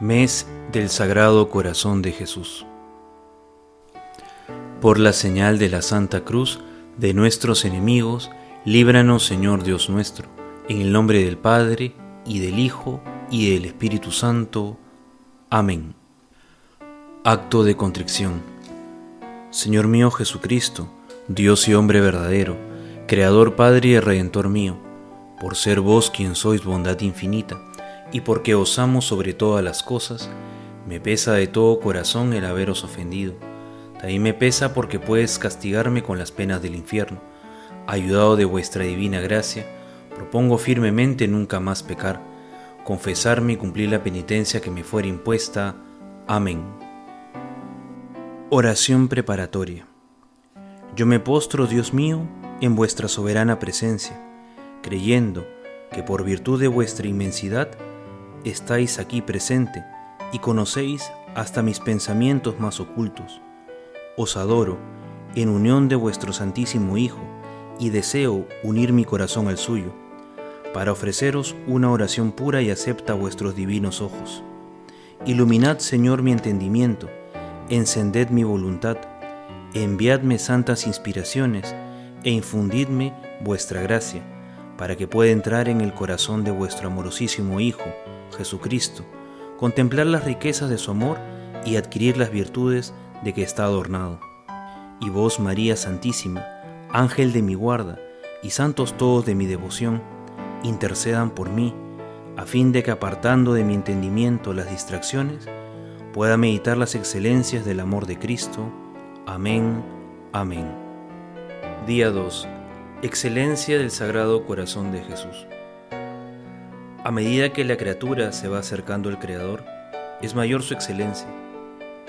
Mes del Sagrado Corazón de Jesús. Por la señal de la Santa Cruz de nuestros enemigos, líbranos Señor Dios nuestro, en el nombre del Padre, y del Hijo, y del Espíritu Santo. Amén. Acto de contrición. Señor mío Jesucristo, Dios y hombre verdadero, Creador Padre y Redentor mío, por ser vos quien sois bondad infinita, y porque os amo sobre todas las cosas, me pesa de todo corazón el haberos ofendido. También me pesa porque puedes castigarme con las penas del infierno. Ayudado de vuestra divina gracia, propongo firmemente nunca más pecar, confesarme y cumplir la penitencia que me fuera impuesta. Amén. Oración preparatoria. Yo me postro, Dios mío, en vuestra soberana presencia, creyendo que por virtud de vuestra inmensidad, estáis aquí presente y conocéis hasta mis pensamientos más ocultos. Os adoro en unión de vuestro Santísimo Hijo y deseo unir mi corazón al suyo, para ofreceros una oración pura y acepta vuestros divinos ojos. Iluminad, Señor, mi entendimiento, encended mi voluntad, enviadme santas inspiraciones e infundidme vuestra gracia, para que pueda entrar en el corazón de vuestro amorosísimo Hijo, Jesucristo, contemplar las riquezas de su amor y adquirir las virtudes de que está adornado. Y vos, María Santísima, ángel de mi guarda, y santos todos de mi devoción, intercedan por mí, a fin de que apartando de mi entendimiento las distracciones, pueda meditar las excelencias del amor de Cristo. Amén, amén. Día 2. Excelencia del Sagrado Corazón de Jesús. A medida que la criatura se va acercando al Creador, es mayor su excelencia.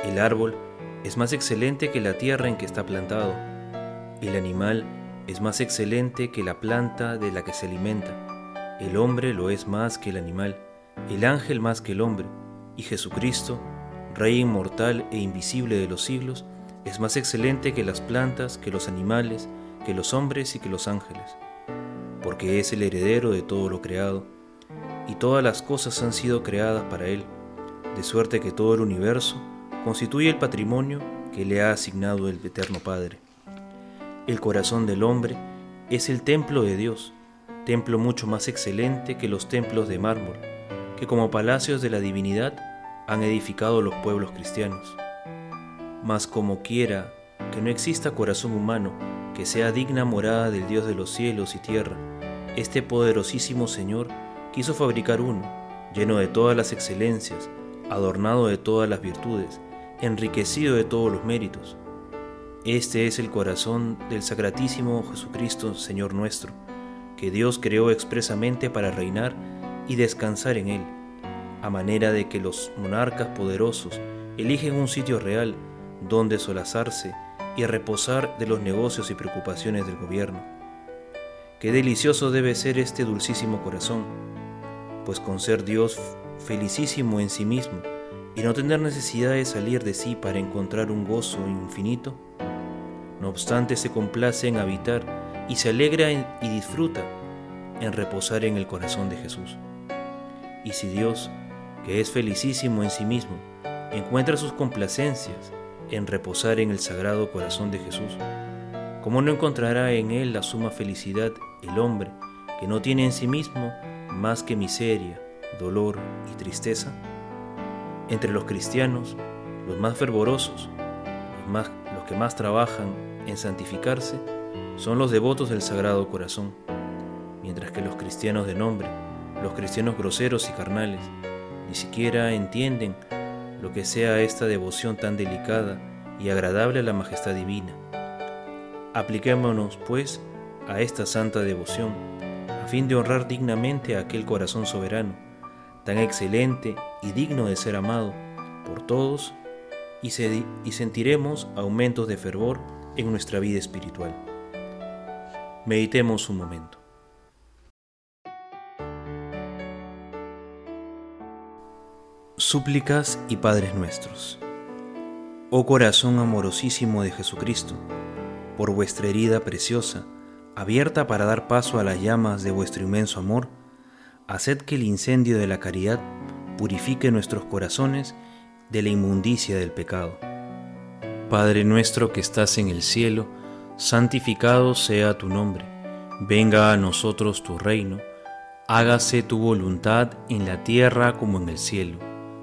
El árbol es más excelente que la tierra en que está plantado. El animal es más excelente que la planta de la que se alimenta. El hombre lo es más que el animal, el ángel más que el hombre, y Jesucristo, Rey inmortal e invisible de los siglos, es más excelente que las plantas, que los animales, que los hombres y que los ángeles, porque es el heredero de todo lo creado y todas las cosas han sido creadas para Él, de suerte que todo el universo constituye el patrimonio que le ha asignado el Eterno Padre. El corazón del hombre es el templo de Dios, templo mucho más excelente que los templos de mármol, que como palacios de la divinidad han edificado los pueblos cristianos. Mas como quiera que no exista corazón humano que sea digna morada del Dios de los cielos y tierra, este poderosísimo Señor quiso fabricar uno, lleno de todas las excelencias, adornado de todas las virtudes, enriquecido de todos los méritos. Este es el corazón del Sacratísimo Jesucristo, Señor nuestro, que Dios creó expresamente para reinar y descansar en él, a manera de que los monarcas poderosos eligen un sitio real donde solazarse y reposar de los negocios y preocupaciones del gobierno. Qué delicioso debe ser este dulcísimo corazón, pues con ser Dios felicísimo en sí mismo y no tener necesidad de salir de sí para encontrar un gozo infinito, no obstante se complace en habitar y se alegra y disfruta en reposar en el corazón de Jesús. Y si Dios, que es felicísimo en sí mismo, encuentra sus complacencias en reposar en el sagrado corazón de Jesús, ¿cómo no encontrará en él la suma felicidad el hombre que no tiene en sí mismo más que miseria, dolor y tristeza? Entre los cristianos, los más fervorosos, los, más, los que más trabajan en santificarse, son los devotos del Sagrado Corazón, mientras que los cristianos de nombre, los cristianos groseros y carnales, ni siquiera entienden lo que sea esta devoción tan delicada y agradable a la majestad divina. Apliquémonos, pues, a esta santa devoción fin de honrar dignamente a aquel corazón soberano, tan excelente y digno de ser amado por todos, y, y sentiremos aumentos de fervor en nuestra vida espiritual. Meditemos un momento. Súplicas y Padres nuestros. Oh corazón amorosísimo de Jesucristo, por vuestra herida preciosa, abierta para dar paso a las llamas de vuestro inmenso amor, haced que el incendio de la caridad purifique nuestros corazones de la inmundicia del pecado. Padre nuestro que estás en el cielo, santificado sea tu nombre, venga a nosotros tu reino, hágase tu voluntad en la tierra como en el cielo.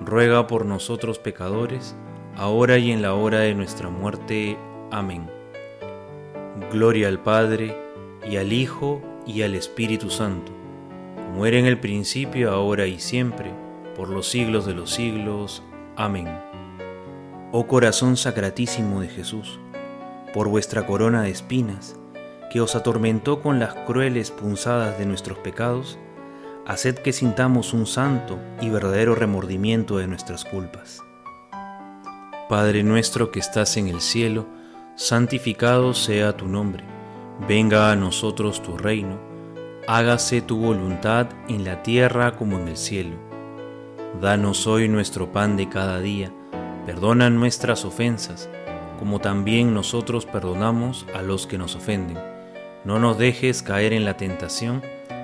ruega por nosotros pecadores, ahora y en la hora de nuestra muerte. Amén. Gloria al Padre, y al Hijo, y al Espíritu Santo, como era en el principio, ahora y siempre, por los siglos de los siglos. Amén. Oh corazón sacratísimo de Jesús, por vuestra corona de espinas, que os atormentó con las crueles punzadas de nuestros pecados, haced que sintamos un santo y verdadero remordimiento de nuestras culpas. Padre nuestro que estás en el cielo, santificado sea tu nombre, venga a nosotros tu reino, hágase tu voluntad en la tierra como en el cielo. Danos hoy nuestro pan de cada día, Perdona nuestras ofensas, como también nosotros perdonamos a los que nos ofenden. No nos dejes caer en la tentación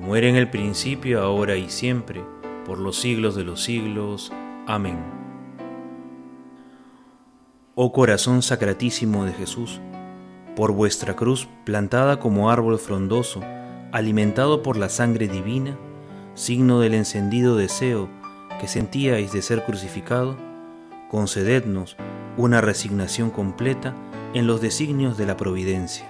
como era en el principio, ahora y siempre, por los siglos de los siglos. Amén. Oh corazón sacratísimo de Jesús, por vuestra cruz plantada como árbol frondoso, alimentado por la sangre divina, signo del encendido deseo que sentíais de ser crucificado, concedednos una resignación completa en los designios de la providencia.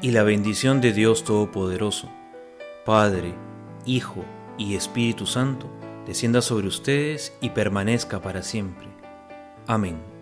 Y la bendición de Dios Todopoderoso, Padre, Hijo y Espíritu Santo, descienda sobre ustedes y permanezca para siempre. Amén.